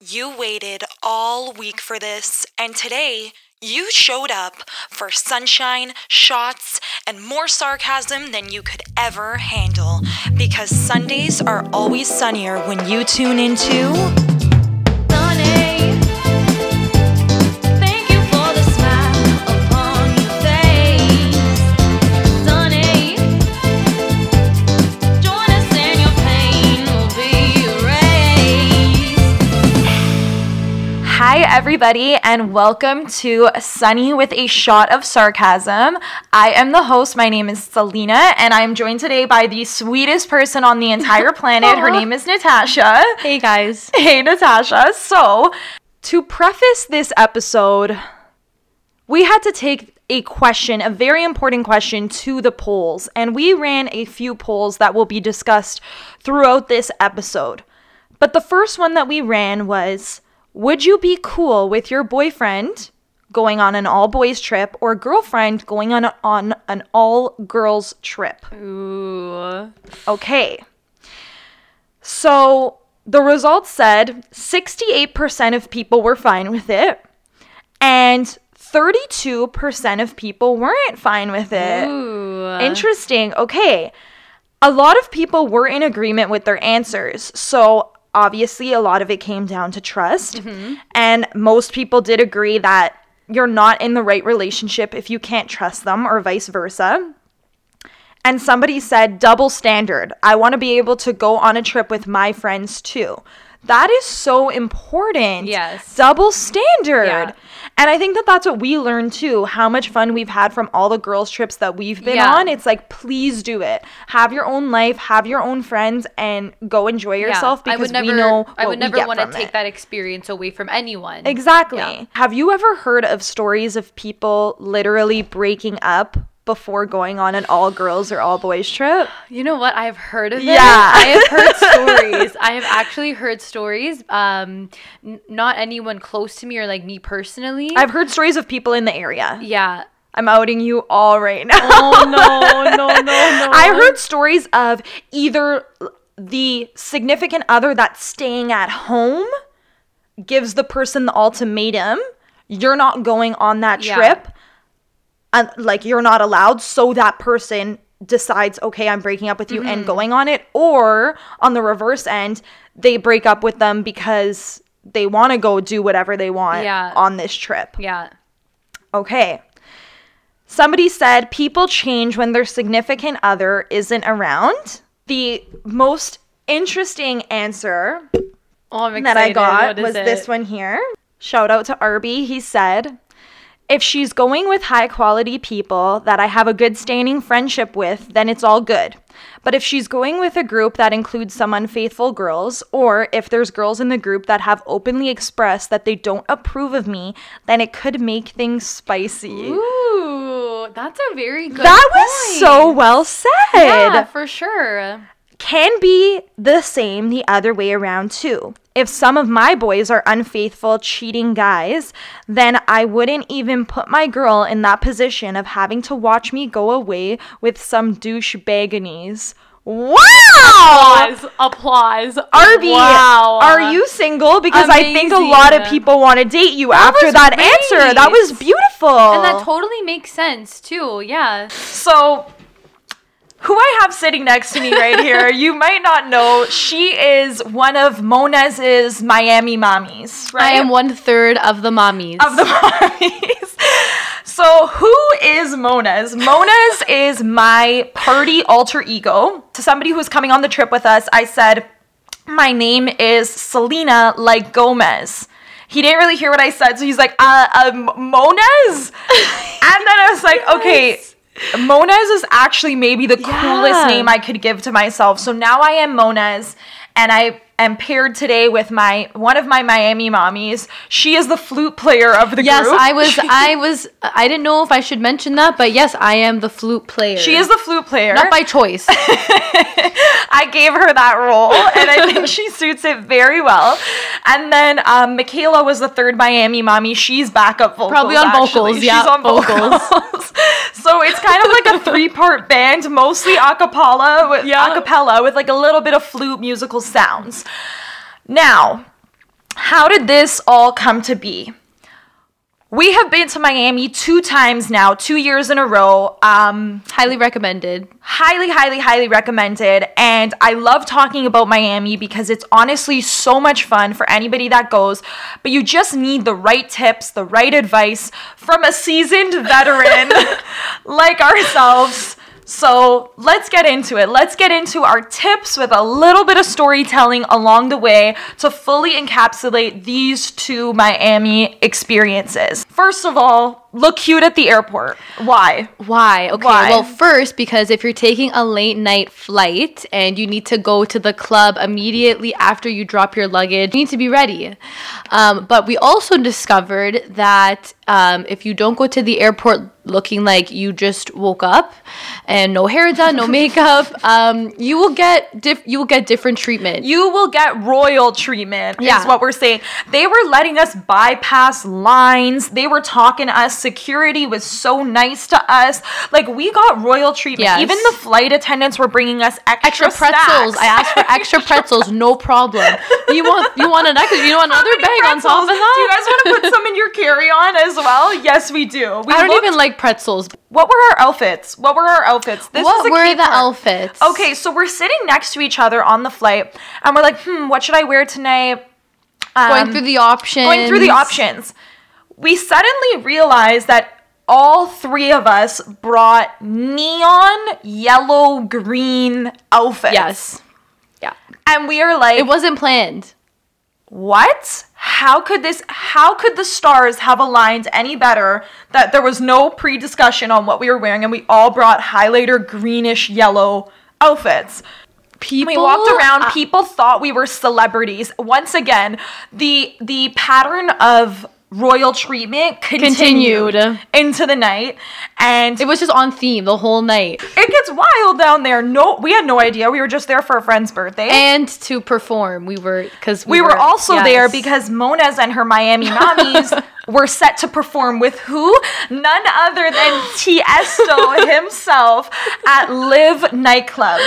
You waited all week for this, and today you showed up for sunshine, shots, and more sarcasm than you could ever handle. Because Sundays are always sunnier when you tune into. Everybody, and welcome to Sunny with a Shot of Sarcasm. I am the host. My name is Selena, and I am joined today by the sweetest person on the entire planet. Her name is Natasha. Hey guys. Hey, Natasha. So, to preface this episode, we had to take a question, a very important question, to the polls, and we ran a few polls that will be discussed throughout this episode. But the first one that we ran was Would you be cool with your boyfriend going on an all boys trip or girlfriend going on, on an all girls trip? Ooh. Okay. So the results said 68% of people were fine with it, and 32% of people weren't fine with it. Ooh. Interesting. Okay. A lot of people were in agreement with their answers. So obviously, a lot of it came down to trust. Mm-hmm. And most people did agree that you're not in the right relationship if you can't trust them, or vice versa. And somebody said, double standard. I want to be able to go on a trip with my friends too. That is so important. Yes. Double standard. Yeah. And I think that that's what we learned too. How much fun we've had from all the girls' trips that we've been Yeah. on. It's like, please do it. Have your own life, have your own friends, and go enjoy Yeah. yourself I because never, we know I would never want to take it. that experience away from anyone. Exactly. Yeah. Have you ever heard of stories of people literally breaking up before going on an all girls or all boys trip? You know what? I've heard of it. Yeah. I have heard stories. I have actually heard stories. Um, n- not anyone close to me or like me personally. I've heard stories of people in the area. yeah. I'm outing you all right now. Oh no, no, no, no. I heard stories of either the significant other that's staying at home gives the person the ultimatum you're not going on that Yeah. trip and like you're not allowed so that person decides okay I'm breaking up with you Mm-hmm. and going on it or on the reverse end they break up with them because they want to go do whatever they want Yeah. on this trip Yeah. Okay. Somebody said people change when their significant other isn't around. The most interesting answer Oh, that I got was it? this one here. Shout out to Arby. He said, if she's going with high quality people that I have a good standing friendship with, then it's all good. But if she's going with a group that includes some unfaithful girls, or if there's girls in the group that have openly expressed that they don't approve of me, then it could make things spicy. Ooh, that's a very good. that was so well said Yeah, for sure. Can be the same the other way around too. If some of my boys are unfaithful, cheating guys, then I wouldn't even put my girl in that position of having to watch me go away with some douche baganies. Wow! Applause. Applause. Arby, Wow. are you single? Because I think a lot of people want to date you after was that answer. That was beautiful. And that totally makes sense too. Yeah. So, who I have sitting next to me right here, you might not know, she is one of Monez's Miami mommies, right? I am one third of the mommies. of the mommies. So, who is Monez? Monez is my party alter ego. To somebody who's coming on the trip with us, I said, My name is Selena, like Gomez. He didn't really hear what I said, so he's like, uh, uh Monez? and then I was like, okay, Monez is actually maybe the coolest name I could give to myself. So now I am Monez, and I am paired today with my one of my Miami mommies. She is the flute player of the yes, group. Yes, I was. I was. I didn't know if I should mention that, but yes, I am the flute player. She is the flute player. not by choice. I gave her that role, and I think she suits it very well. And then um, Michaela was the third Miami mommy. She's backup vocals. Probably on actually. vocals, She's yeah, on vocals. so it's kind of like a three-part band, mostly a cappella, with, Yeah. a cappella with like a little bit of flute musical sounds. Now, how did this all come to be? We have been to Miami two times now, two years in a row. Um, Highly recommended. highly, highly, highly recommended. And I love talking about Miami because it's honestly so much fun for anybody that goes. But you just need the right tips, the right advice from a seasoned veteran like ourselves. So let's get into it. Let's get into our tips with a little bit of storytelling along the way to fully encapsulate these two Miami experiences. First of all, look cute at the airport. Why? Why? Okay. Why? Well, first, because if you're taking a late night flight and you need to go to the club immediately after you drop your luggage, you need to be ready. Um, but we also discovered that um, if you don't go to the airport looking like you just woke up and no hair done, no makeup, um, you will get diff- you will get different treatment. you will get royal treatment Yeah. is what we're saying they were letting us bypass lines they were talking to us security was so nice to us like we got royal treatment Yes. even the flight attendants were bringing us extra, extra pretzels. snacks. I asked for extra pretzels, no problem. You want you want an extra? You want another bag on top of that? do you guys want to put some in your carry-on as well yes we do we I don't looked- even like pretzels. what were our outfits what were our outfits this what is a were the part. outfits? Okay, so we're sitting next to each other on the flight, and we're like, hmm, what should I wear tonight? going Um, through the options. going through the options. We suddenly realized that all three of us brought neon yellow green outfits. Yes. Yeah. And we are like, It wasn't planned. what? How could this how could the stars have aligned any better that there was no pre-discussion on what we were wearing and we all brought highlighter greenish yellow outfits. People we walked around uh, people thought we were celebrities once again the the pattern of royal treatment continued, Continued. into the night. And it was just on theme the whole night. it gets wild down there. No we had no idea. We were just there for a friend's birthday. And to perform, we were because we were also there because Monez and her Miami mommies were set to perform with who? None other than Tiesto himself at LIV Nightclub.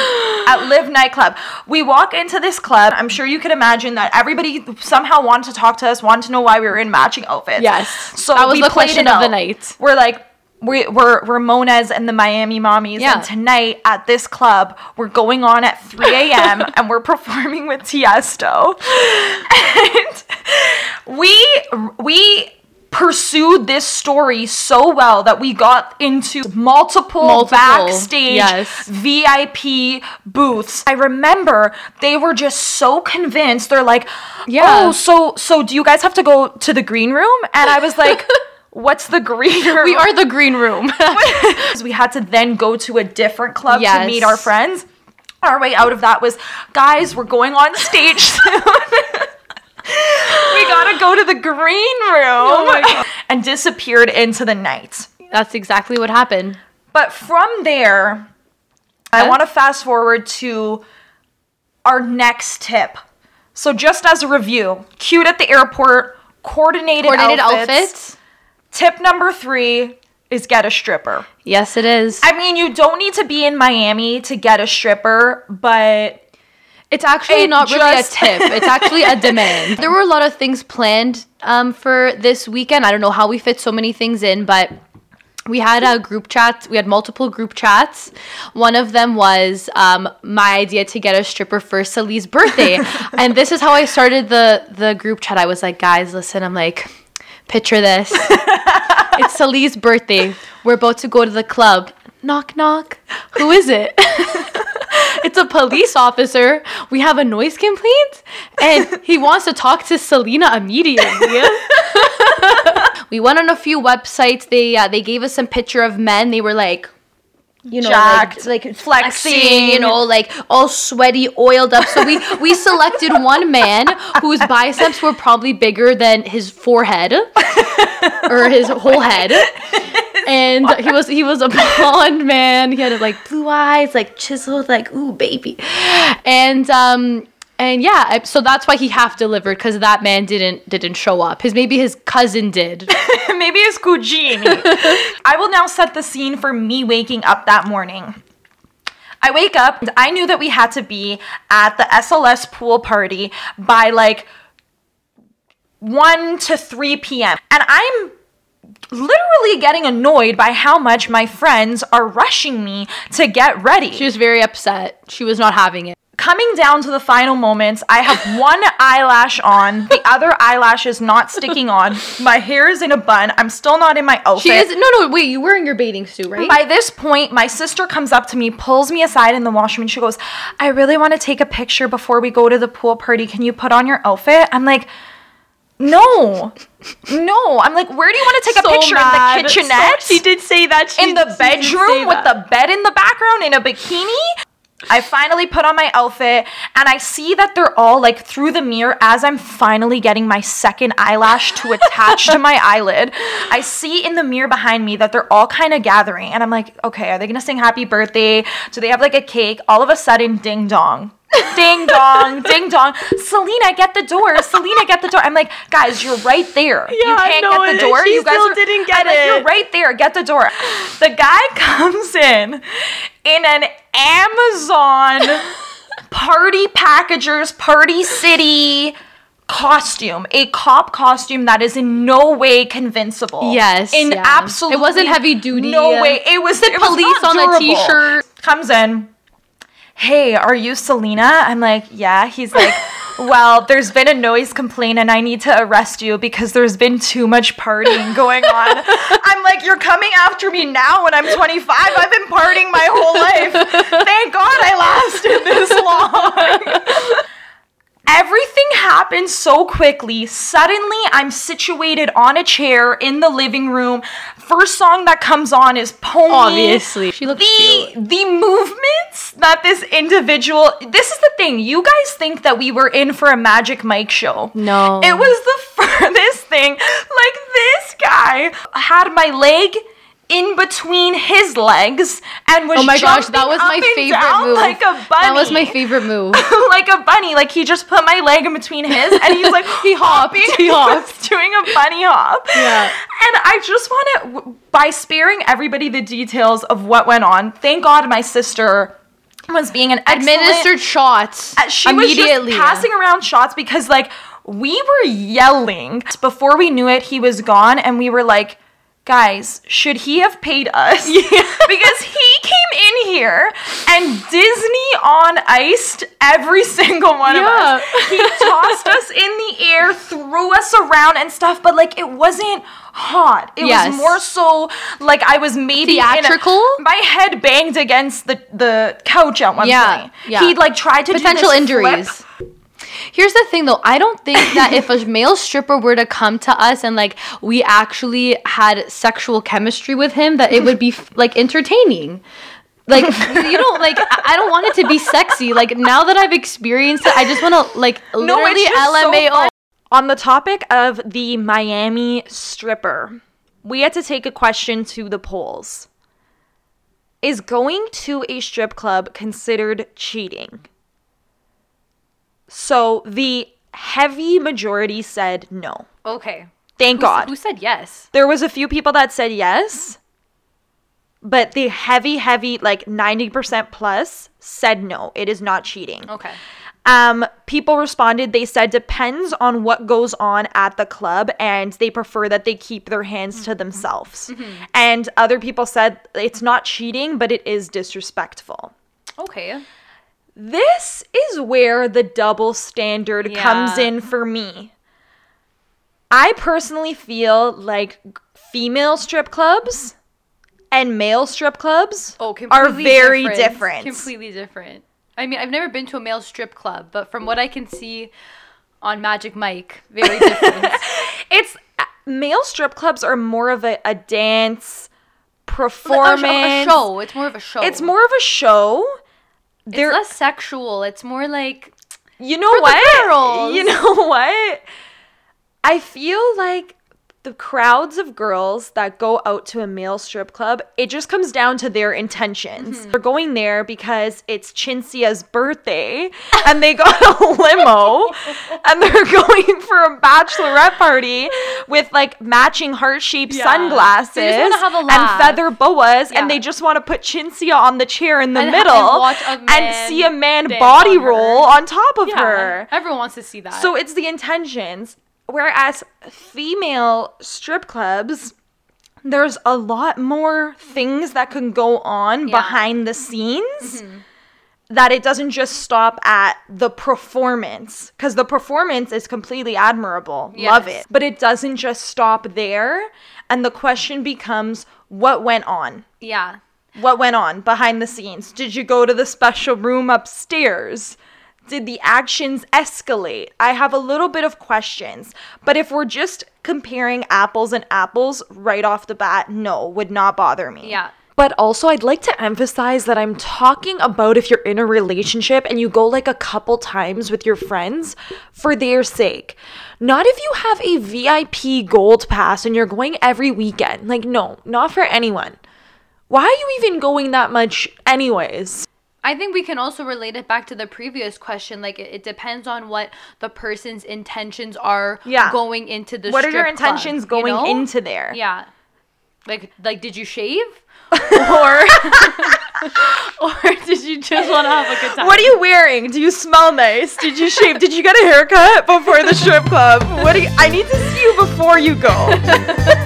At LIV Nightclub. We walk into this club. I'm sure you could imagine that everybody somehow wanted to talk to us, wanted to know why we were in matching outfits. Yes. So That was we the played question of the night. We're like, we, we're, we're Monez and the Miami Mommies. Yeah. And tonight at this club, we're going on at 3 a.m. and we're performing with Tiesto. And we, we pursued this story so well that we got into multiple, Multiple, backstage yes. VIP booths. I remember they were just so convinced. They're like, Yeah. "Oh, so so do you guys have to go to the green room?" And I was like, "What's the green room?" We are the green room. we had to then go to a different club to meet our friends. Our way out of that was, guys, we're going on stage soon. We gotta go to the green room Oh my God. and disappeared into the night. That's exactly what happened. But from there, I want to fast forward to our next tip. So, just as a review, cute at the airport, coordinated, Coordinated outfits. outfits. Tip number three is get a stripper. Yes, it is. I mean, you don't need to be in Miami to get a stripper, but It's actually It not really a tip. It's actually a demand. There were a lot of things planned um, for this weekend. I don't know how we fit so many things in, but we had a group chat. We had multiple group chats. One of them was um, my idea to get a stripper for Sally's birthday, and this is how I started the the group chat. I was like, guys, listen. I'm like, picture this. it's Sally's birthday. We're about to go to the club. Knock knock. Who is it? it's a police officer. We have a noise complaint, and he wants to talk to Selena immediately. we went on a few websites. They uh, they gave us some picture of men. They were like. You know, Jacked, like, like flexing. flexing, you know, like all sweaty, oiled up. So we we selected one man whose biceps were probably bigger than his forehead or his whole head and he was he was a blonde man. He had like blue eyes, like chiseled, like ooh baby, and um and yeah, so that's why he half delivered because that man didn't didn't show up. His maybe his cousin did. maybe it's Cugini. I will now set the scene for me waking up that morning. I wake up and I knew that we had to be at the SLS pool party by like 1 to 3 p.m. And I'm literally getting annoyed by how much my friends are rushing me to get ready. She was very upset. She was not having it. Coming down to the final moments, I have one eyelash on, the other eyelash is not sticking on. My hair is in a bun. I'm still not in my outfit. She is no, no. Wait, you were in your bathing suit, right? By this point, my sister comes up to me, pulls me aside in the washroom, and she goes, I really want to take a picture before we go to the pool party. Can you put on your outfit? I'm like, no. No. I'm like, where do you want to take a picture? In the kitchenette? she did say that. She, in the bedroom with the bed in the background in a bikini? I finally put on my outfit and I see that they're all like through the mirror as I'm finally getting my second eyelash to attach to my eyelid. I see in the mirror behind me that they're all kind of gathering and I'm like, okay, are they gonna sing happy birthday? Do they have like a cake? All of a sudden, ding dong. Ding dong, ding dong. Selena, get the door. Selena, get the door. I'm like, guys, you're right there. you Yeah, I can't know get the door. She you guys still are, didn't get I'm like, it. You're right there. Get the door. The guy comes in in an Amazon party packagers, party city costume, a cop costume that is in no way convincible. Yes, in yeah. absolutely It wasn't heavy duty. No way. It was The it police not on the T-shirt. Comes in. Hey, are you Selena? I'm like, yeah. He's like, well, there's been a noise complaint and I need to arrest you because there's been too much partying going on. I'm like, you're coming after me now when I'm 25. I've been partying my whole life. Thank God I lasted this long. Everything happened so quickly. Suddenly, I'm situated on a chair in the living room. First song that comes on is Pony. Obviously. She looks the cute. the movements that this individual. This is the thing. You guys think that we were in for a Magic Mike show. No. It was the furthest thing. Like this guy had my leg in between his legs and was Oh my gosh, that was my favorite move. like a bunny That was my favorite move. like a bunny. Like he just put my leg in between his, and he's like He hopped, hopping. he hopped. doing a bunny hop. Yeah. And I just want to, by sparing everybody the details of what went on. Thank God my sister was being an Administered shots uh, she immediately. was just passing around shots because like we were yelling before we knew it. He was gone, and we were like. Guys, should he have paid us? Yeah. because he came in here and Disney on iced every single one of us. He tossed us in the air, threw us around and stuff, but like it wasn't hot. It Yes. was more so like I was maybe in a- Theatrical? my head banged against the the couch at one Yeah, point. yeah. He like tried to do potential injuries. flip. Here's the thing though, I don't think that if a male stripper were to come to us and like we actually had sexual chemistry with him, that it would be like entertaining. Like you don't like I don't want it to be sexy. Like now that I've experienced it, I just want to like literally just so LMAO. fun. On the topic of the Miami stripper, we had to take a question to the polls. Is going to a strip club considered cheating? So the heavy majority said no. okay. Thank Who, God. Who said yes? There was a few people that said yes, but the heavy, heavy, like 90% plus said no. It is not cheating. Okay. Um, people responded, they said depends on what goes on at the club, and they prefer that they keep their hands to themselves. And other people said it's not cheating, but it is disrespectful. Okay. This is where the double standard comes in for me. I personally feel like female strip clubs and male strip clubs Oh, are very different. different. Completely different. I mean, I've never been to a male strip club, but from what I can see on Magic Mike, very different. It's uh, male strip clubs are more of a, a dance performance. a show. It's more of a show. It's more of a show. It's There, less sexual. It's more like you know what? You know what? I feel like the crowds of girls that go out to a male strip club, it just comes down to their intentions. Mm-hmm. They're going there because it's Chinsia's birthday and they got a limo and they're going for a bachelorette party with like matching heart-shaped Yeah. sunglasses They just wanna have a and feather boas Yeah. and they just want to put Chinsia on the chair in the And ha- and middle and see a man body on roll on top of yeah, her. everyone wants to see that. So it's the intentions. Whereas female strip clubs, there's a lot more things that can go on Yeah. behind the scenes mm-hmm. that it doesn't just stop at the performance because the performance is completely admirable. Love it. But it doesn't just stop there and the question becomes what went on? Yeah. what went on behind the scenes? Did you go to the special room upstairs did the actions escalate i have a little bit of questions but if we're just comparing apples and apples right off the bat no would not bother me Yeah. but also, I'd like to emphasize that I'm talking about if you're in a relationship and you go like a couple times with your friends for their sake. Not if you have a VIP gold pass and you're going every weekend. Like, no, not for anyone. Why are you even going that much, anyways? I think we can also relate it back to the previous question. Like, it, it depends on what the person's intentions are Yeah. going into the What are your strip club, intentions you going know? into there? Yeah. Like, like, did you shave? or, or did you just want to have a good time? What are you wearing? Do you smell nice? Did you shave? Did you get a haircut before the strip club? What do you, I need to see you before you go.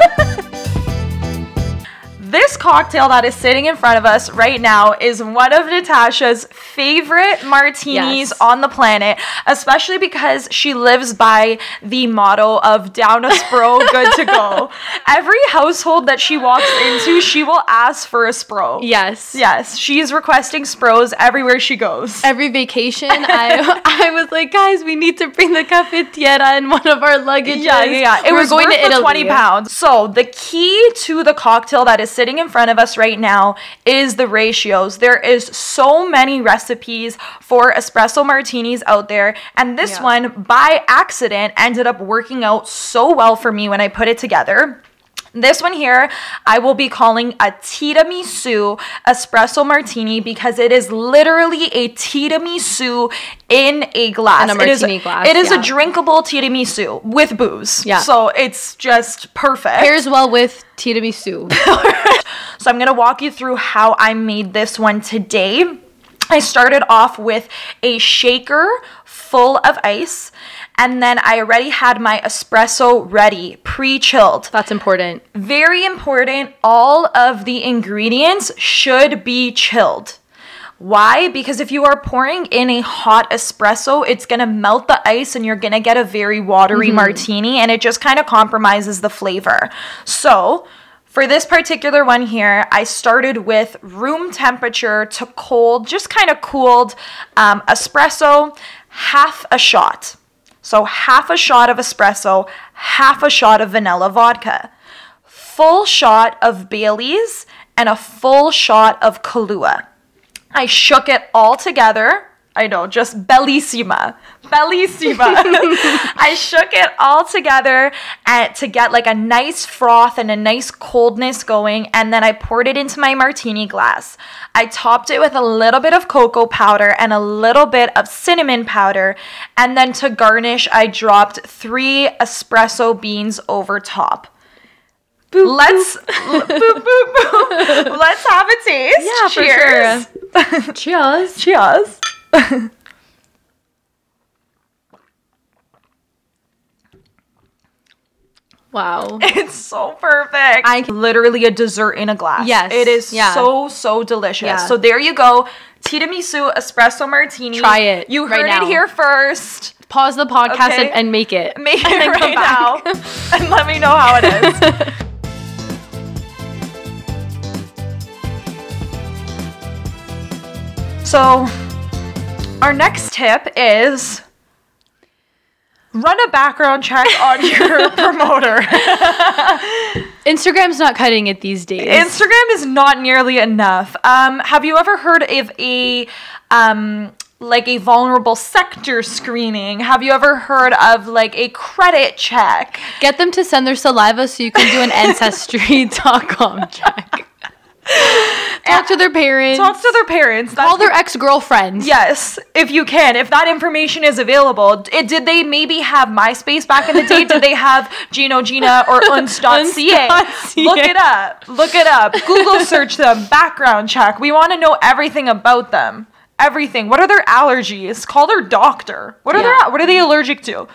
This cocktail that is sitting in front of us right now is one of Natasha's favorite martinis Yes. on the planet, especially because she lives by the motto of down a spro, good to go. Every household that she walks into, she will ask for a spro. Yes. Yes, she's requesting spros everywhere she goes. Every vacation, I I was like, guys, we need to bring the cafetiera in one of our luggages. Yeah, yeah, yeah. It We're was going worth to Italy. 20 pounds. So the key to the cocktail that is sitting in front of us right now is the ratios. There is so many recipes for espresso martinis out there, and this Yeah. one by accident ended up working out so well for me when I put it together. This one here, I will be calling a tiramisu espresso martini because it is literally a tiramisu in a glass. In a It is- martini glass, It is a yeah. drinkable tiramisu with booze. Yeah. So it's just perfect. Pairs well with tiramisu. So I'm going to walk you through how I made this one today. I started off with a shaker full of ice, and then I already had my espresso ready, pre chilled. That's important. Very important, all of the ingredients should be chilled. Why? Because if you are pouring in a hot espresso, it's gonna melt the ice and you're gonna get a very watery martini and it just kind of compromises the flavor. So, for this particular one here, I started with room temperature to cold, just kind of cooled um, espresso, half a shot. So, half a shot of espresso, half a shot of vanilla vodka, full shot of Bailey's, and a full shot of Kahlua. I shook it all together. I know, just bellissima. Bellissima. I shook it all together and to get like a nice froth and a nice coldness going. And then I poured it into my martini glass. I topped it with a little bit of cocoa powder and a little bit of cinnamon powder. And then to garnish, I dropped three espresso beans over top. Let's l- boop, boop, boop. Let's have a taste. Yeah, for Cheers. sure. Cheers. Cheers. Wow. It's so perfect. I literally a dessert in a glass. Yes, It is yeah. so so delicious. Yeah. So there you go. Tiramisu espresso martini. Try it You right heard now. it here first. Pause the podcast Okay. and, and make it. Make it And right now and let me know how it is. so, our next tip is run a background check on your promoter. Instagram's not cutting it these days. Instagram is not nearly enough. Um, have you ever heard of a um, like a vulnerable sector screening? Have you ever heard of like a credit check? Get them to send their saliva so you can do an ancestry.com check. Talk to their parents. Talk to their parents. That's Call their ex girlfriends. Yes, if you can, if that information is available. It, did they maybe have MySpace back in the day? did they have Gino Gina or Unst.ca? Unst.ca. Look it up. Look it up. Google search them. Background check. We want to know everything about them. Everything. What are their allergies? Call their doctor. What are Yeah. their What are they allergic to?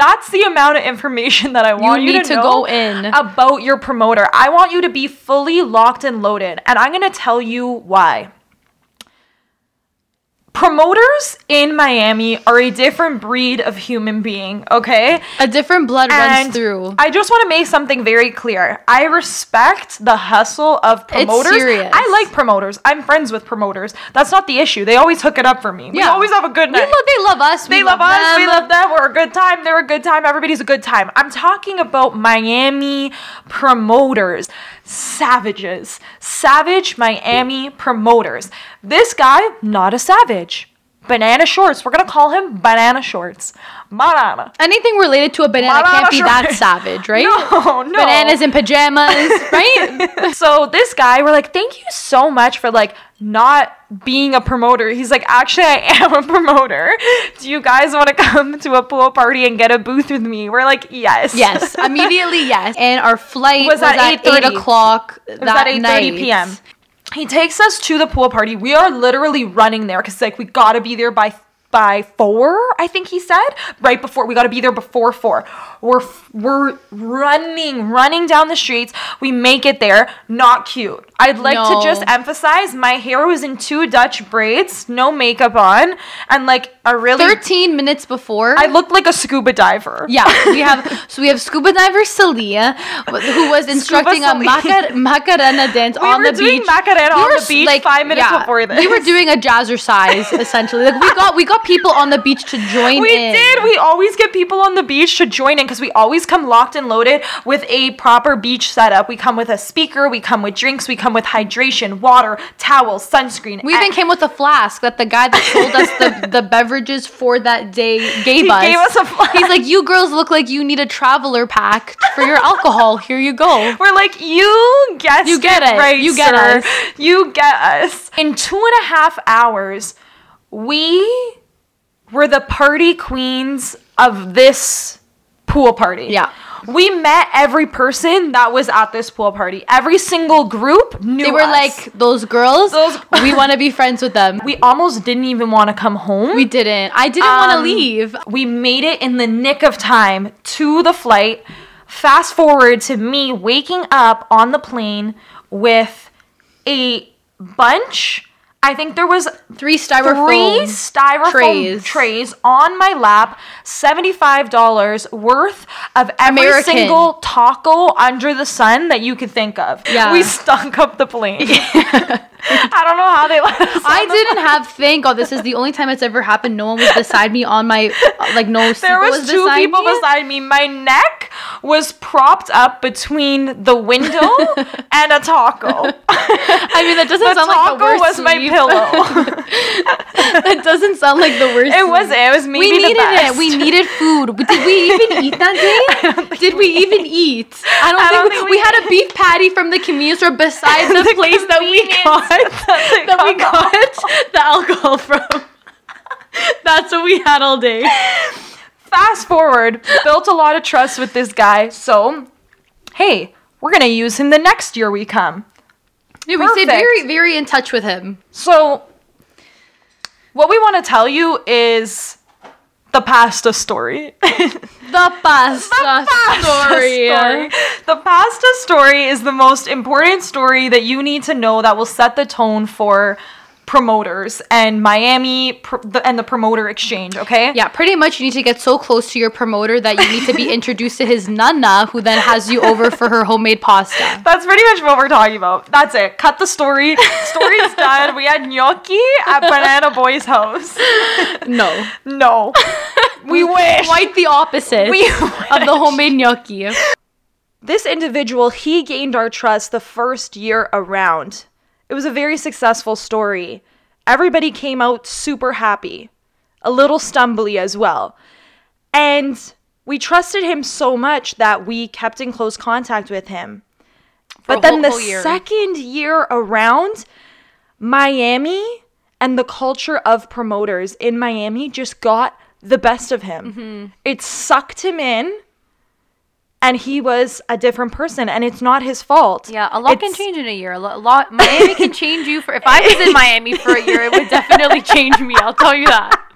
That's the amount of information that I want you, need to know go in. about your promoter. I want you to be fully locked and loaded, and I'm going to tell you why. Promoters in Miami are a different breed of human being, okay? A different blood runs through. I just want to make something very clear. I respect the hustle of promoters. serious. I like promoters. I'm friends with promoters. That's not the issue. They always hook it up for me. We Yeah. always have a good We night. love, they love us. they we love, us. We love them. We're a good time. They're a good time. Everybody's a good time. I'm talking about Miami promoters. Savages. Savage Miami promoters. This guy, not a savage. Banana shorts. We're going to call him Banana Shorts. Banana. Anything related to a banana Banana can't be that savage, right? No, no. Bananas in pajamas, right? so this guy, we're like, thank you so much for like not being a promoter. He's like, actually, I am a promoter. Do you guys want to come to a pool party and get a booth with me? We're like, yes. yes, immediately yes. And our flight Was was, at at eight o'clock It that was at 8:30 night. p.m. He takes us to the pool party. We are literally running there because like we gotta be there by by four. I think he said right before we gotta be there before four. We're we're running running down the streets. We make it there. Not cute. I'd like to just emphasize my hair was in two Dutch braids, no makeup on, and like a really. Thirteen minutes before. I looked like a scuba diver. yeah, we have so we have scuba diver Celia, who was instructing a. Macar- Macarena dance We on were the doing beach. Macarena We on the beach like, five minutes before this. We were doing a jazzercise essentially. Like we got we got people on the beach to join in. We in. did. We always get people on the beach to join in because we always come locked and loaded with a proper beach setup. We come with a speaker, we come with drinks, we come with hydration, water, towels, sunscreen. We even came with a flask that the guy that sold us the, the beverages for that day gave He us. gave us a flask. He's like, you girls look like you need a traveler pack for your alcohol. Here you go. We're like, you guessed You get it. right, You get sir. us." You get us. In two and a half hours, we were the party queens of this pool party. Yeah. We met every person that was at this pool party. Every single group knew They were us. like, those girls, Those- we want to be friends with them. we almost didn't even want to come home. We didn't. I didn't want to Um, leave. We made it in the nick of time to the flight. Fast forward to me waking up on the plane with a bunch. I think there was Three styrofoam. three styrofoam trays. trays. on my lap, $75 worth of every American. single taco under the sun that you could think of. Yeah. We stunk up the plane. I don't know how they let us. I didn't have. Thank God, this is the only time it's ever happened. No one was beside me on my uh, like no. There seat was, two beside people me. beside me. My neck was propped up between the window and a taco. I mean, that doesn't the sound like the worst. was my. Pillow. that doesn't sound like the worst. it was. It was maybe we the needed it. We needed food. Did we even eat that day? Did we even eat? I don't, I think, don't we, think we we had a beef patty from the convenience store beside the, The place that we got that that we got the alcohol from. That's what we had all day. Fast forward, built a lot of trust with this guy. So, hey, we're gonna use him the next year we come. Yeah, we stayed very, very in touch with him. So, what we want to tell you is the pasta story. The pasta, pasta story. The pasta story is the most important story that you need to know that will set the tone for promoters and Miami pr- the, and the promoter exchange, okay? Yeah, pretty much you need to get so close to your promoter that you need to be introduced to his nana, who then has you over for her homemade pasta. That's pretty much what we're talking about. That's it. Cut the story. Story's done. We had gnocchi at Banana Boy's house. No. No. We wish. Quite the opposite We of the homemade gnocchi. this individual, he gained our trust the first year around. It was a very successful story. Everybody came out super happy, a little stumbly as well. And we trusted him so much that we kept in close contact with him. For But then whole- the whole year. second year around, Miami and the culture of promoters in Miami just got the best of him. Mm-hmm. It sucked him in, and he was a different person, and it's not his fault. Yeah, a lot can change in a year. A lot. Miami can change you for. If I was in Miami for a year, it would definitely change me. I'll tell you that.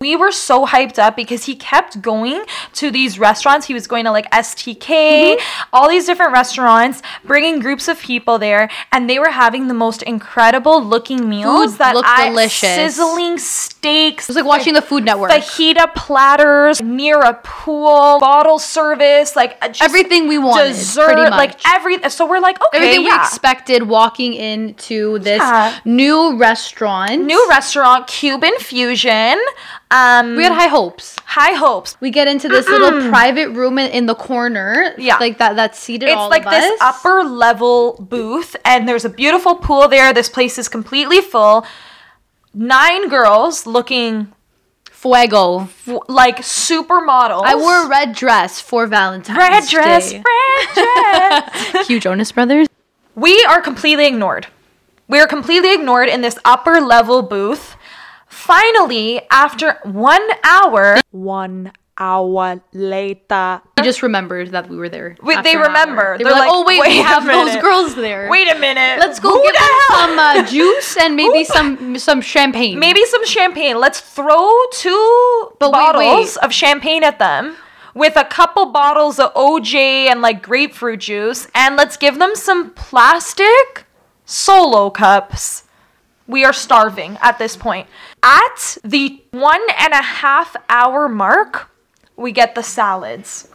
We were so hyped up because he kept going to these restaurants. He was going to like STK, all these different restaurants, bringing groups of people there, and they were having the most incredible looking meals Food that looked I delicious. sizzling steaks. It was like watching the Food Network. fajita platters near a pool, bottle service, like uh, Everything we wanted, dessert, pretty much. like every. So we're like, okay, Everything we expected walking into this Yeah. new restaurant. New restaurant, Cuban fusion. Um, we had high hopes. high hopes. We get into this little private room in, in the corner. Yeah. Like that that's seated It's like this us. upper level booth, and there's a beautiful pool there. This place is completely full. Nine girls looking Fuego. f- like supermodels. I wore a red dress for Valentine's red dress, Day. red dress. Hugh Jonas Brothers. we are completely ignored. We are completely ignored in this upper level booth. Finally, after one hour, one hour later, I just remembered that we were there. Wait, they remember. They They're were like, like, "Oh wait, "Wait we a have those minute. girls there. wait a minute. let's go Who give the them hell- some uh, juice and maybe some some champagne. maybe some champagne. Let's throw two But wait, bottles wait. of champagne at them with a couple bottles of OJ and like grapefruit juice, and let's give them some plastic solo cups. We are starving at this point. At the one and a half hour mark, we get the salads.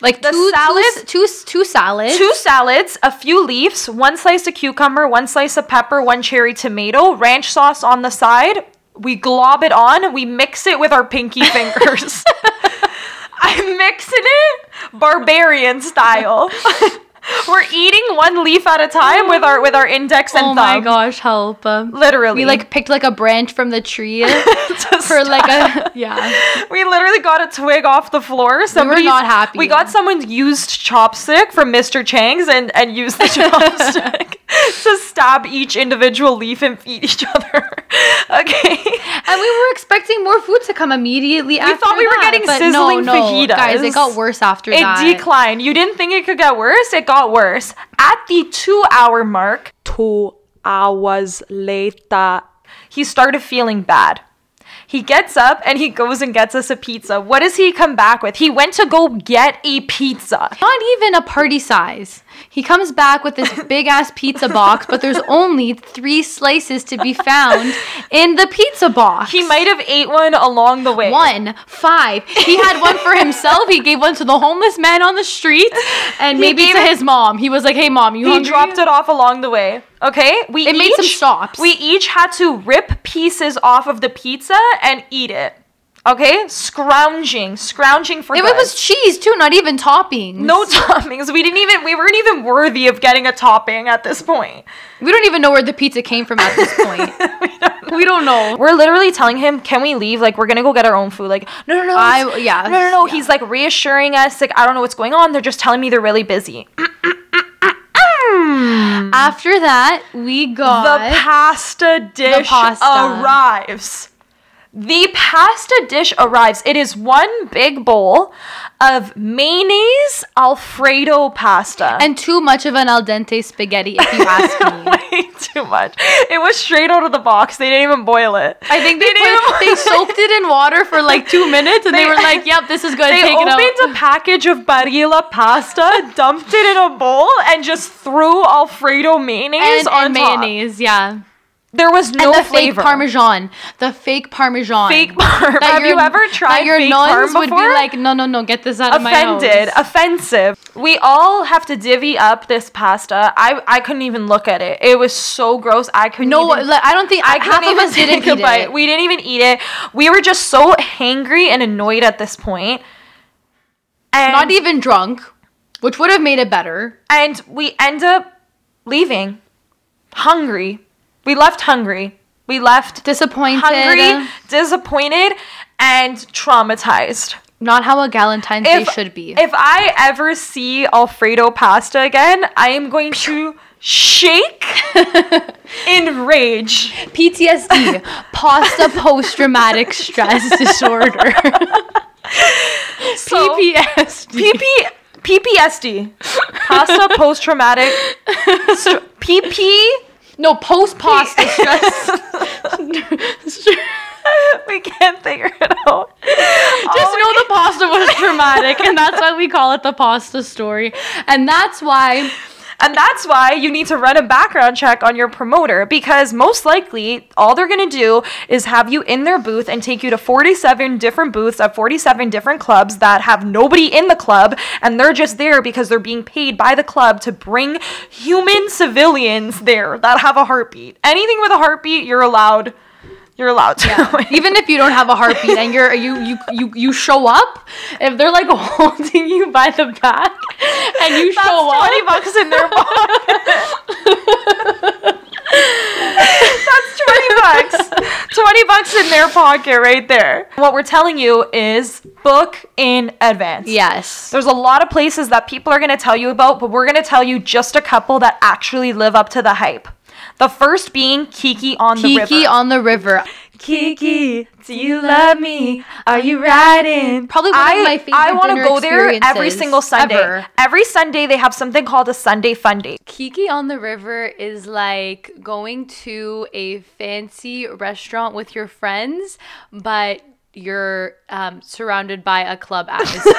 like the two, salads- two, two, two salads. Two salads, a few leaves, one slice of cucumber, one slice of pepper, one cherry tomato, ranch sauce on the side. We glob it on, we mix it with our pinky fingers. I'm mixing it barbarian style. We're eating one leaf at a time with our with our index and thumb. oh thumb. my gosh, help! Um, Literally. we like picked like a branch from the tree for like a yeah. We literally got a twig off the floor. Somebody's- not happy. We got someone's used chopstick from Mr. Chang's and, and used the chopstick to stab each individual leaf and feed each other. okay. And we were expecting more food to come immediately after We thought we were getting sizzling no, no, fajitas. Guys, it got worse after It that. declined. You didn't think it could get worse? It got worse. At the two hour mark, two hours later, he started feeling bad. He gets up and he goes and gets us a pizza. What does he come back with? He went to go get a pizza. Not even a party size. He comes back with this big ass pizza box, but there's only three slices to be found in the pizza box. He might have ate one along the way. one, five. He had one for himself. He gave one to the homeless man on the street, and He maybe to it- his mom. He was like, "Hey, mom, you He hungry?" dropped it off along the way. Okay? We It made some stops. We each had to rip pieces off of the pizza and eat it. Okay? Scrounging, scrounging for It good. was cheese too, not even toppings. no toppings. We didn't even we weren't even worthy of getting a topping at this point. we don't even know where the pizza came from at this point. we don't know. We're literally telling him, "Can we leave? Like we're to go get our own food." Like, "No, no, no." I- yeah, No, no, no. yeah. He's like reassuring us like, "I don't know what's going on. They're just telling me they're really busy." After that, we got the pasta dish pasta. arrives. The pasta dish arrives. It is one big bowl of mayonnaise Alfredo pasta. and too much of an al dente spaghetti, if you ask me. way too much. It was straight out of the box. They didn't even boil it. I think they didn't put, they soaked it in water for like two minutes, and they, They- were like, "Yep, this is good. They Take it out." They opened a package of Barilla pasta, dumped it in a bowl, and just threw Alfredo mayonnaise and, on and top. mayonnaise, yeah. There was no and the flavor. fake parmesan, the fake parmesan. Fake parm. That Have you ever tried your fake nuns would be like, "No, no, no, get this out of my offended, offensive. We all have to divvy up this pasta. I I couldn't even look at it. It was so gross. I couldn't. No, even, I don't think I half of even us didn't eat bite. it. We didn't even eat it. We were just so hangry and annoyed at this point. And Not even drunk, which would have made it better. and we end up leaving hungry. We left hungry. We left Disappointed. hungry, uh, disappointed, and traumatized. Not how a Galentine's Day should be. If I ever see Alfredo pasta again, I am going to shake in rage. PTSD, pasta post traumatic stress disorder. So- PPSD. PP PPSD. Pasta post traumatic PP No, post pasta stress. we can't figure it out. Just know the pasta was traumatic, and that's why we call it the pasta story. And that's why And that's why you need to run a background check on your promoter because most likely all they're going to do is have you in their booth and take you to 47 different booths at 47 different clubs that have nobody in the club and they're just there because they're being paid by the club to bring human civilians there that have a heartbeat. Anything with a heartbeat, you're allowed you're allowed to. even if you don't have a heartbeat and you're you you you, you show up, if they're like holding you by the back and you That's show up, 20 bucks in their pocket. That's 20 bucks. 20 bucks in their pocket right there. What we're telling you is book in advance. yes. There's a lot of places that people are going to tell you about, but we're going to tell you just a couple that actually live up to the hype. The first being Kiki on the river. Kiki on the river. Kiki, do you love me? Are you riding? Probably one of I, my favorite I wanna go there every single Sunday. ever. Every Sunday they have something called a Sunday Fun Day. Kiki on the river is like going to a fancy restaurant with your friends, but you're um, surrounded by a club atmosphere.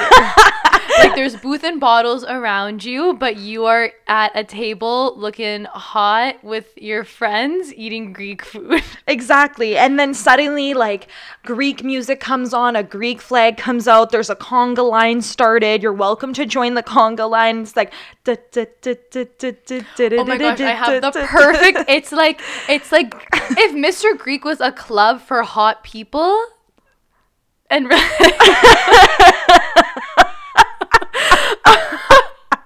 Like there's booth and bottles around you, but you are at a table looking hot with your friends eating Greek food. Exactly. And then suddenly, like, Greek music comes on, a Greek flag comes out, there's a conga line started. You're welcome to join the conga line. It's like, oh my gosh, I have the perfect. It's like it's like if Mr. Greek was a club for hot people, and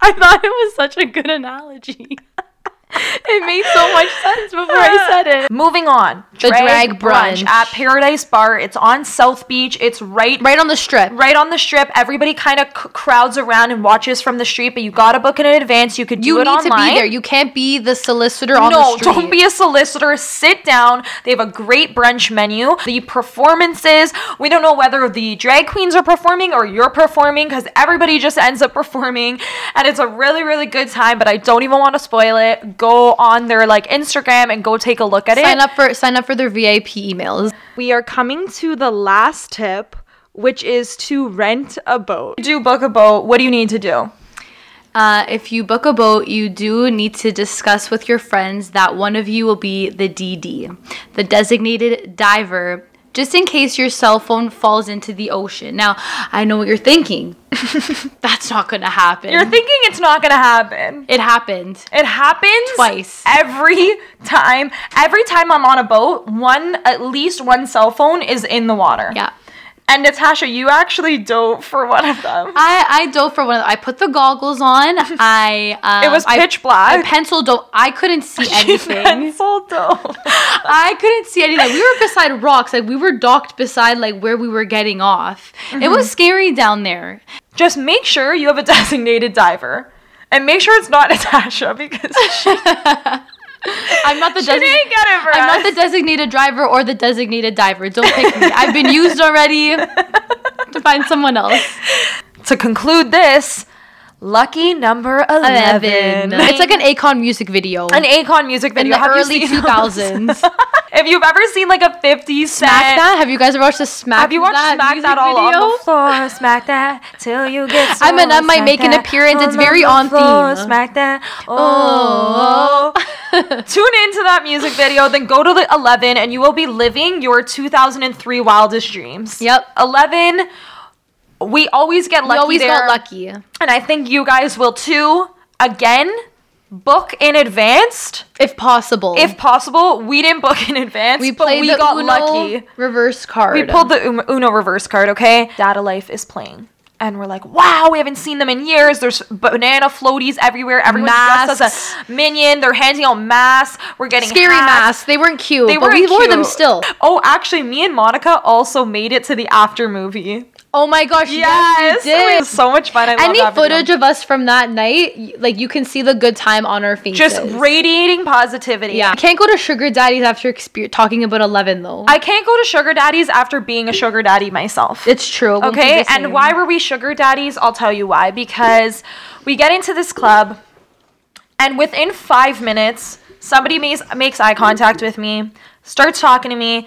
I thought it was such a good analogy. It made so much sense before I said it. Moving on. The drag brunch. at Paradise Bar. It's on South Beach. It's right Right on the strip. right on the strip. Everybody kind of c- crowds around and watches from the street, but you gotta book it in advance. You could do You it need to be there. You can't be the solicitor on no, the street. No, don't be a solicitor. Sit down. They have a great brunch menu. The performances, we don't know whether the drag queens are performing or you're performing because everybody just ends up performing. And it's a really, really good time, but I don't even want to spoil it. Go on their like Instagram and go take a look at sign it. Sign up for sign up for their VIP emails. We are coming to the last tip, which is to rent a boat. Do book a boat. What do you need to do? Uh, if you book a boat, you do need to discuss with your friends that one of you will be the DD, the designated diver, just in case your cell phone falls into the ocean. Now, I know what you're thinking. That's not going to happen. You're thinking it's not gonna happen. it happened. It happens Twice. every time. Every time I'm on a boat, one at least one cell phone is in the water. Yeah. And Natasha, you actually dove for one of them. I, I dove for one of them. I put the goggles on. I um, It was I- pitch black. I pencil dove. I couldn't see anything. Pencil dove. I couldn't see anything. We were beside rocks. Like we were docked beside like where we were getting off. It was scary down there. Just make sure you have a designated diver. And make sure it's not Natasha because she, I'm not the designated. didn't get it for I'm not the designated driver or the designated diver. Don't pick me. I've been used already. to find someone else. to conclude this, lucky number 11. It's like an Akon music video. an Akon music in video. the Have early seen 2000s. If you've ever seen like a 50 cent Smack that? Have you guys ever watched the Smack Have you watched that Smack That all video? on the floor? Smack that till you get so I'm an- I might make an appearance. It's very on floor, theme. Smack that. Oh. oh. Tune into that music video, then go to the 11 and you will be living your 2003 wildest dreams. Yep. 11 we always get lucky We always there, got lucky. and I think you guys will too. Again, book in advance If possible. if possible. We didn't book in advance, we but played we the got Uno lucky. reverse card. We pulled the Uno reverse card, okay? Dada Life is playing. And we're like, wow, we haven't seen them in years. There's banana floaties everywhere. Everyone's dressed as a minion. They're handing out masks. We're getting scary hats. masks. They weren't cute, They but we weren't wore them still. Oh, actually, me and Monica also made it to the after movie. Oh my gosh, yes, Yes, we did. was so much fun. I Any footage of us from that night, like you can see the good time on our faces. just radiating positivity. Yeah, I can't go to sugar daddies after exper- talking about eleven though. I can't go to sugar daddies after being a sugar daddy myself. it's true. it Okay, and why were we sugar daddies? I'll tell you why. Because we get into this club, and within five minutes, somebody makes makes eye contact with me, starts talking to me.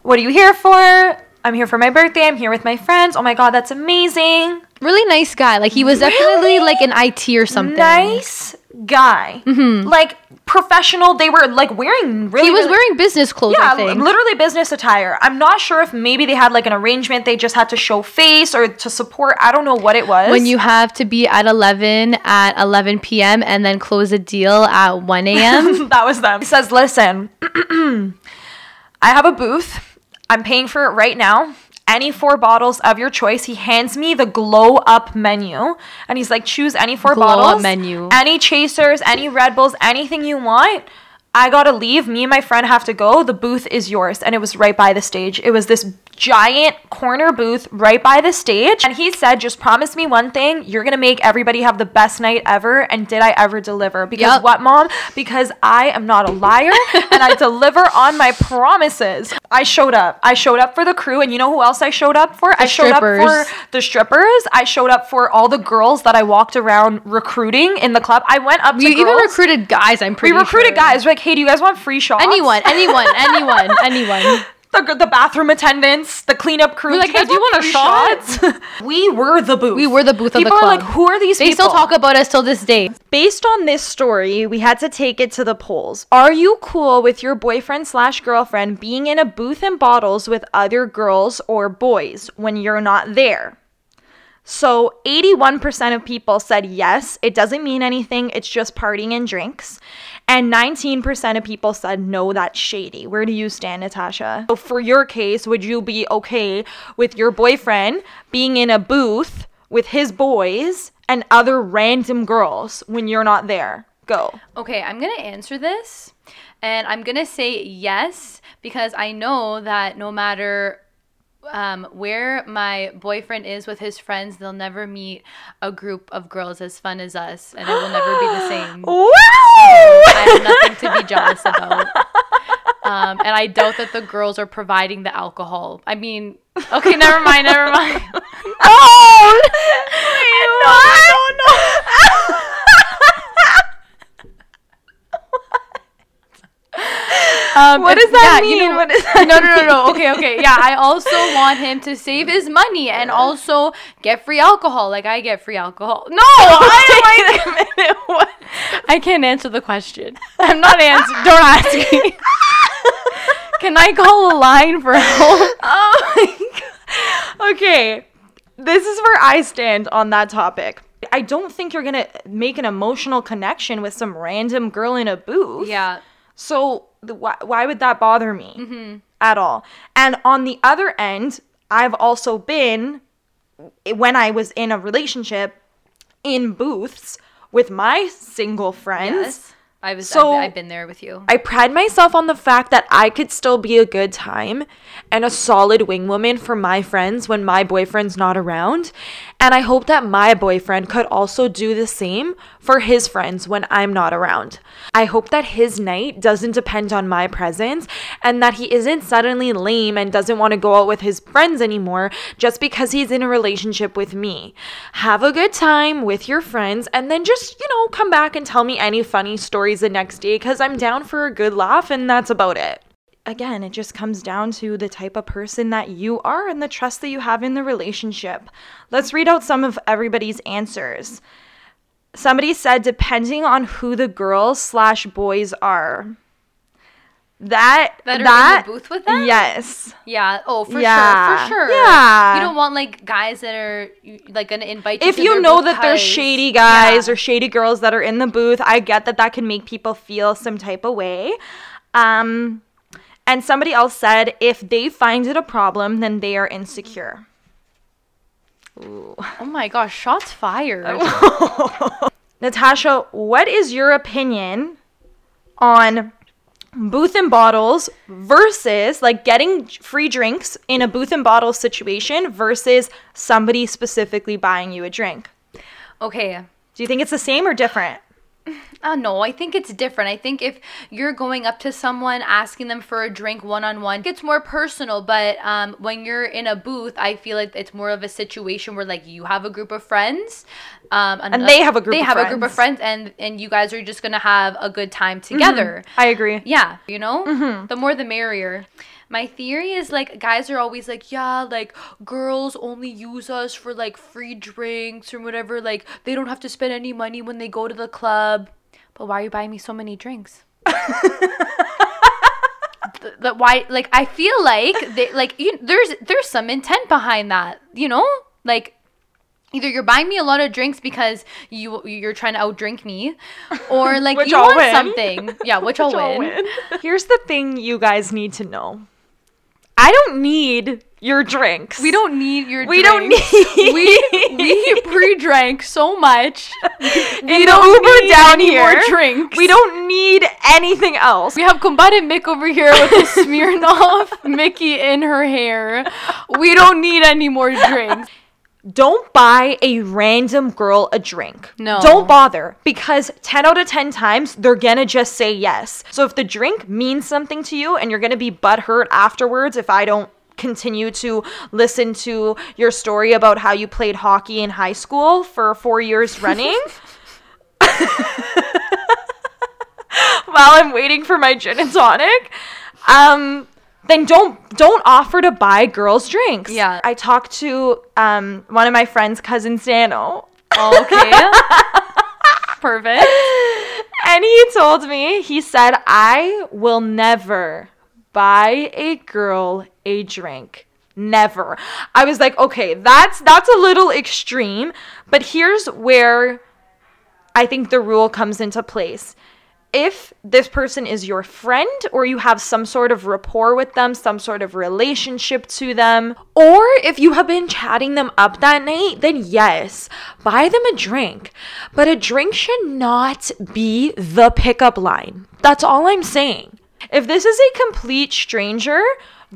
What are you here for? I'm here for my birthday. I'm here with my friends. Oh my god, that's amazing. Really nice guy. Like he was definitely like an IT or something. Nice guy. Mm-hmm. Like professional. They were like wearing really He was really- wearing business clothes, yeah, I think. literally business attire. I'm not sure if maybe they had like an arrangement they just had to show face or to support. I don't know what it was. when you have to be at 11 at 11 p.m. and then close a deal at 1 a.m. that was them. He says, "Listen, I have a booth. I'm paying for it right now. Any four bottles of your choice." He hands me the glow up menu, and he's like, "Choose any four Glow Up bottles, menu. any chasers, any Red Bulls, anything you want." I gotta leave. Me and my friend have to go. The booth is yours. And it was right by the stage. It was this giant corner booth right by the stage. And he said, just promise me one thing. You're gonna make everybody have the best night ever. And did I ever deliver? Because Yep. what, mom? Because I am not a liar and I deliver on my promises. I showed up. I showed up for the crew. And you know who else I showed up for? I showed up for the strippers. I showed up for all the girls that I walked around recruiting in the club. I went up to you even recruited guys, I'm We pretty recruited sure. guys. We're like, hey, do you guys want free shots? Anyone, anyone, anyone, anyone. The, the bathroom attendants, the cleanup crew. We're like, you "Hey, do you want a shot?" we were the booth. We were the booth of the people are like, who are these They people? still talk about us till this day. Based on this story, we had to take it to the polls. Are you cool with your boyfriend slash girlfriend being in a booth and bottles with other girls or boys when you're not there? So 81% of people said yes, it doesn't mean anything, it's just partying and drinks. And 19% of people said no, that's shady. Where do you stand, Natasha? So for your case, would you be okay with your boyfriend being in a booth with his boys and other random girls when you're not there? Go. Okay, I'm gonna answer this, and I'm gonna say yes because I know that no matter um, where my boyfriend is with his friends, they'll never meet a group of girls as fun as us, and it will never be the same. Wow! I have nothing to be jealous about. Um, and I doubt that the girls are providing the alcohol. I mean, okay, never mind, never mind. Oh! no, no, no. Um, What does that yeah, you mean? know- What does that no, no, no, no. Okay, okay. Yeah, I also want him to save his money and also get free alcohol. Like I get free alcohol. No, I am like, what? I can't answer the question. I'm not answering. Don't ask me. Can I call a line for help? Oh my god. Okay. This is where I stand on that topic. I don't think you're gonna make an emotional connection with some random girl in a booth. Yeah. So the, why, why would that bother me mm-hmm. at all? And on the other end, I've also been when I was in a relationship in booths with my single friends. Yes. I was. So- I've, I've been there with you. I pride myself on the fact that I could still be a good time and a solid wingwoman for my friends when my boyfriend's not around. And I hope that my boyfriend could also do the same for his friends when I'm not around. I hope that his night doesn't depend on my presence and that he isn't suddenly lame and doesn't want to go out with his friends anymore just because he's in a relationship with me. Have a good time with your friends and then just, you know, come back and tell me any funny stories the next day because I'm down for a good laugh and that's about it. Again, it just comes down to the type of person that you are and the trust that you have in the relationship. Let's read out some of everybody's answers. Somebody said, depending on who the girls slash boys are. That That are in the that booth with them? Yes. Yeah. Oh, for Yeah. sure. For sure. Yeah. You don't want like guys that are like gonna invite you. if you know that there's shady guys Yeah. or shady girls that are in the booth, I get that that can make people feel some type of way. Um, and somebody else said if they find it a problem, then they are insecure. Oh my gosh! Shots fired. Natasha, what is your opinion on booth and bottles versus like getting free drinks in a booth and bottle situation versus somebody specifically buying you a drink? Okay. Do you think it's the same or different? Uh, no, I think it's different. I think if you're going up to someone asking them for a drink one on one, it's more personal. But um, when you're in a booth, I feel like it's more of a situation where like you have a group of friends, um, And they have a group They of have a group of friends. friends, and and you guys are just gonna have a good time together. I agree. Yeah, you know? Mm-hmm. The more the merrier. My theory is like guys are always like, yeah, like girls only use us for like free drinks or whatever. Like they don't have to spend any money when they go to the club. But why are you buying me so many drinks? Th- that why like I feel like they like you, there's there's some intent behind that, you know? Like either you're buying me a lot of drinks because you you're trying to outdrink me or like you I'll want win. something. Yeah, which, I'll, I'll win. win. Here's the thing you guys need to know. I don't need your drinks. We don't need your We don't need- we we pre-drank so much. in don't Uber need down any more drinks. We don't need anything else. We have Kumbada Mick over here with a Smirnoff Mickey in her hair. We don't need any more drinks. Don't buy a random girl a drink. No. Don't bother because 10 out of 10 times they're gonna just say yes. So if the drink means something to you and you're gonna be butthurt afterwards if I don't continue to listen to your story about how you played hockey in high school for four years running. While I'm waiting for my gin and tonic, um, then don't don't offer to buy girls drinks. Yeah. I talked to um one of my friends' cousin Sano, Okay. Perfect. and he told me he said I will never buy a girl a drink. Never. I was like, okay, that's that's a little extreme, but here's where I think the rule comes into place. If this person is your friend or you have some sort of rapport with them, some sort of relationship to them, or if you have been chatting them up that night, then yes, buy them a drink. But a drink should not be the pickup line. That's all I'm saying. If this is a complete stranger,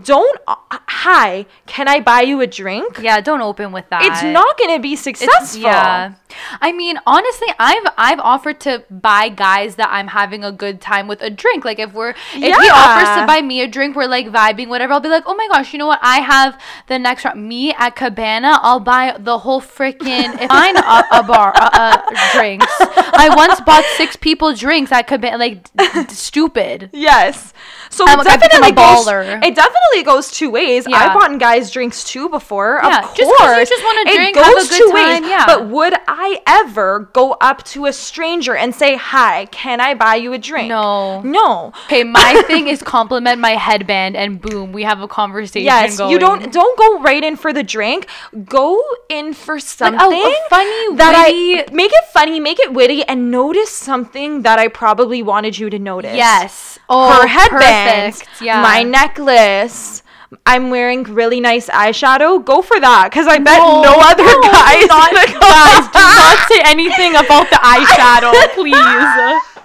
don't, uh, hi, can I buy you a drink? Yeah, don't open with that. It's not going to be successful. Yeah. I mean, honestly, I've I've offered to buy guys that I'm having a good time with a drink. Like if we're if he offers to buy me a drink, we're like vibing, whatever. I'll be like, oh my gosh, you know what? I have the next round. Me at Cabana, I'll buy the whole freaking if I'm a, a bar uh, uh, drinks. I once bought six people drinks at Cabana, like d- d- stupid. Yes. So I'm it like, I've become definitely a goes. baller. It definitely goes two ways. Yeah. I've bought guys drinks too before. Yeah, of course. just just wanna It drink, have a goes good two time, ways. yeah. But would I ever go up to a stranger and say, "Hi, can I buy you a drink?" No. No. Okay, my thing is compliment my headband, and boom, we have a conversation. Yes, going. you don't don't go right in for the drink. Go in for oh, something funny, that witty- I make it funny, make it witty, and notice something that I probably wanted you to notice. Yes. Oh, her headband, perfect. Yeah. my necklace. I'm wearing really nice eyeshadow. Go for that, because I bet no, No, other no, guys. not- gonna guys, do not say anything about the eyeshadow, please.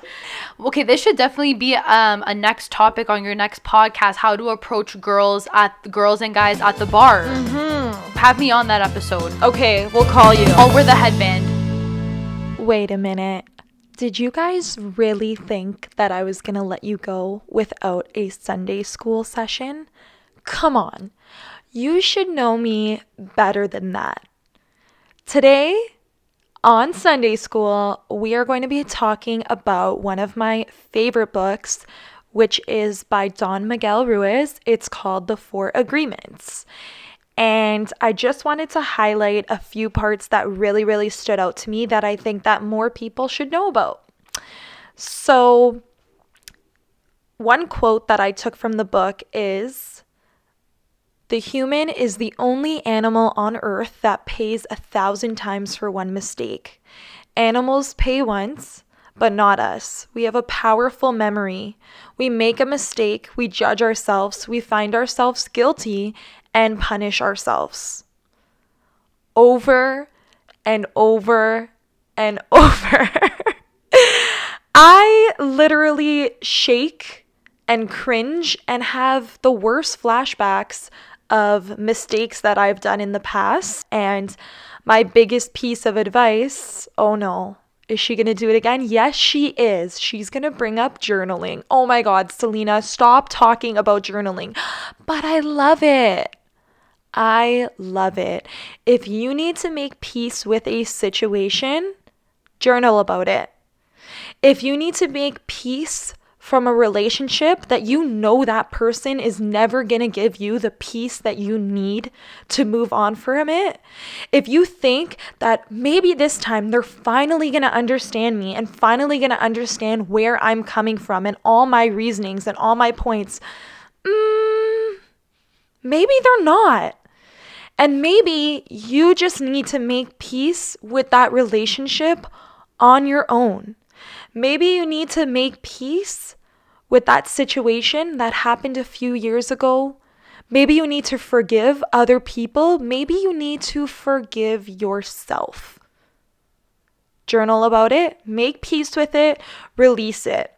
Okay, this should definitely be um, a next topic on your next podcast: how to approach girls at girls and guys at the bar. Mm-hmm. Have me on that episode. Okay, we'll call you. I'll wear the headband. Wait a minute. Did you guys really think that I was gonna let you go without a Sunday school session? Come on. You should know me better than that. Today, on Sunday school, we are going to be talking about one of my favorite books, which is by Don Miguel Ruiz. It's called The Four Agreements. And I just wanted to highlight a few parts that really, really stood out to me that I think that more people should know about. So, one quote that I took from the book is The human is the only animal on earth that pays a thousand times for one mistake. Animals pay once, but not us. We have a powerful memory. We make a mistake, we judge ourselves, we find ourselves guilty, and punish ourselves. Over and over and over. I literally shake and cringe and have the worst flashbacks of mistakes that I've done in the past. And my biggest piece of advice oh no, Is she going to do it again? Yes, she is. She's going to bring up journaling. Oh my God, Selena, stop talking about journaling. But I love it. I love it. If you need to make peace with a situation, journal about it. If you need to make peace from a relationship that you know that person is never going to give you the peace that you need to move on from it, if you think that maybe this time they're finally going to understand me and finally going to understand where I'm coming from and all my reasonings and all my points, mm, maybe they're not. And maybe you just need to make peace with that relationship on your own. Maybe you need to make peace with that situation that happened a few years ago. Maybe you need to forgive other people. Maybe you need to forgive yourself. Journal about it, make peace with it, release it.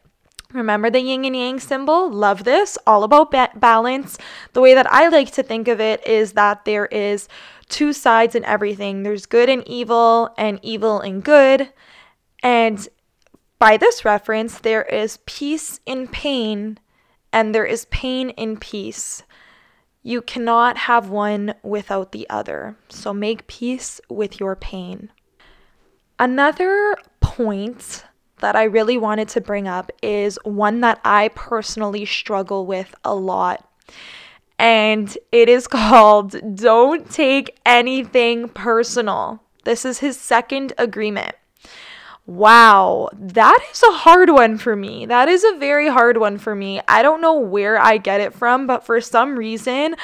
Remember the yin and yang symbol? Love this. All about ba- balance. The way that I like to think of it is that there is two sides in everything. There's good and evil and evil and good. And by this reference, there is peace in pain and there is pain in peace. You cannot have one without the other. So make peace with your pain. Another point that I really wanted to bring up is one that I personally struggle with a lot. And it is called Don't Take Anything Personal. This is his second agreement. Wow, that is a hard one for me. That is a very hard one for me. I don't know where I get it from, but for some reason,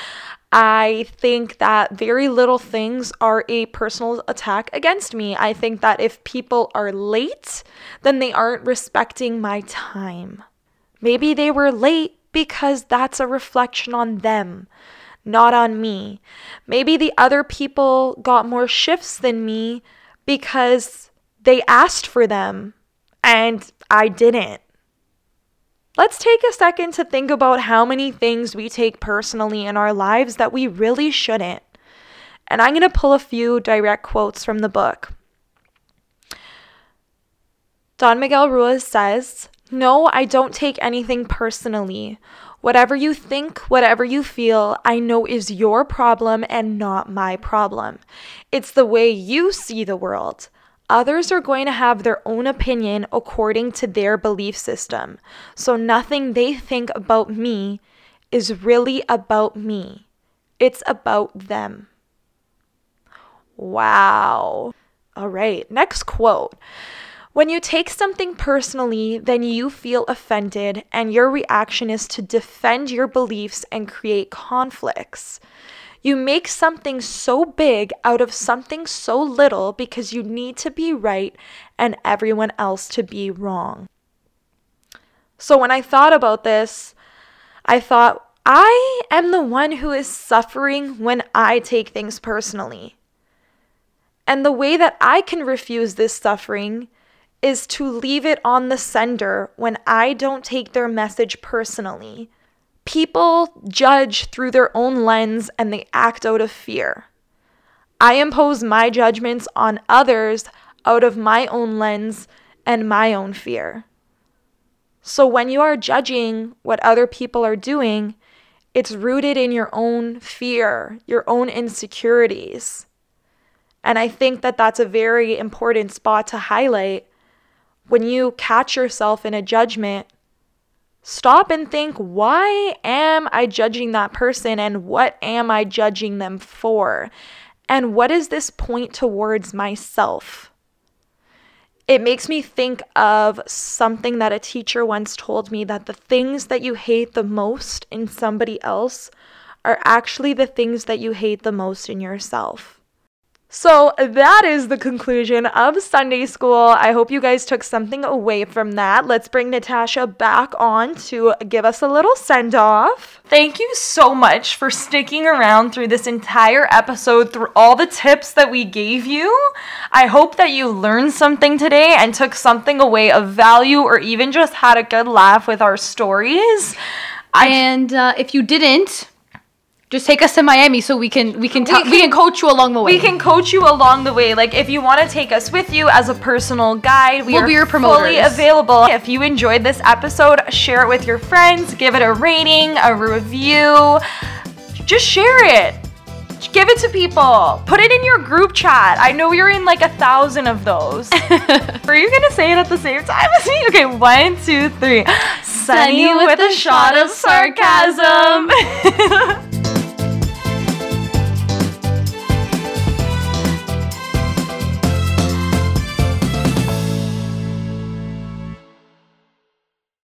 I think that very little things are a personal attack against me. I think that if people are late, then they aren't respecting my time. Maybe they were late because that's a reflection on them, not on me. Maybe the other people got more shifts than me because they asked for them and I didn't. Let's take a second to think about how many things we take personally in our lives that we really shouldn't. And I'm going to pull a few direct quotes from the book. Don Miguel Ruiz says, No, I don't take anything personally. Whatever you think, whatever you feel, I know is your problem and not my problem. It's the way you see the world. Others are going to have their own opinion according to their belief system. So nothing they think about me is really about me, it's about them. Wow. All right, next quote. When you take something personally, then you feel offended, and your reaction is to defend your beliefs and create conflicts. You make something so big out of something so little because you need to be right and everyone else to be wrong. So when I thought about this, I thought, I am the one who is suffering when I take things personally. And the way that I can refuse this suffering is to leave it on the sender when I don't take their message personally. People judge through their own lens and they act out of fear. I impose my judgments on others out of my own lens and my own fear. So when you are judging what other people are doing, it's rooted in your own fear, your own insecurities. And I think that that's a very important spot to highlight. When you catch yourself in a judgment, stop and think why am I judging that person and what am I judging them for? And what does this point towards myself? It makes me think of something that a teacher once told me that the things that you hate the most in somebody else are actually the things that you hate the most in yourself. So that is the conclusion of Sunday school. I hope you guys took something away from that. Let's bring Natasha back on to give us a little send off. Thank you so much for sticking around through this entire episode, through all the tips that we gave you. I hope that you learned something today and took something away of value or even just had a good laugh with our stories. I And uh, if you didn't, just take us to Miami so we can we can We tell we, can- can coach you along the way. We can coach you along the way. Like if you want to take us with you as a personal guide, we We'll are be your fully available. If you enjoyed this episode, share it with your friends, give it a rating, a review. Just share it. Give it to people. Put it in your group chat. I know you're in like a thousand of those. Are you gonna say it at the same time as me? Okay, one, two, three. Sunny with a shot of sarcasm.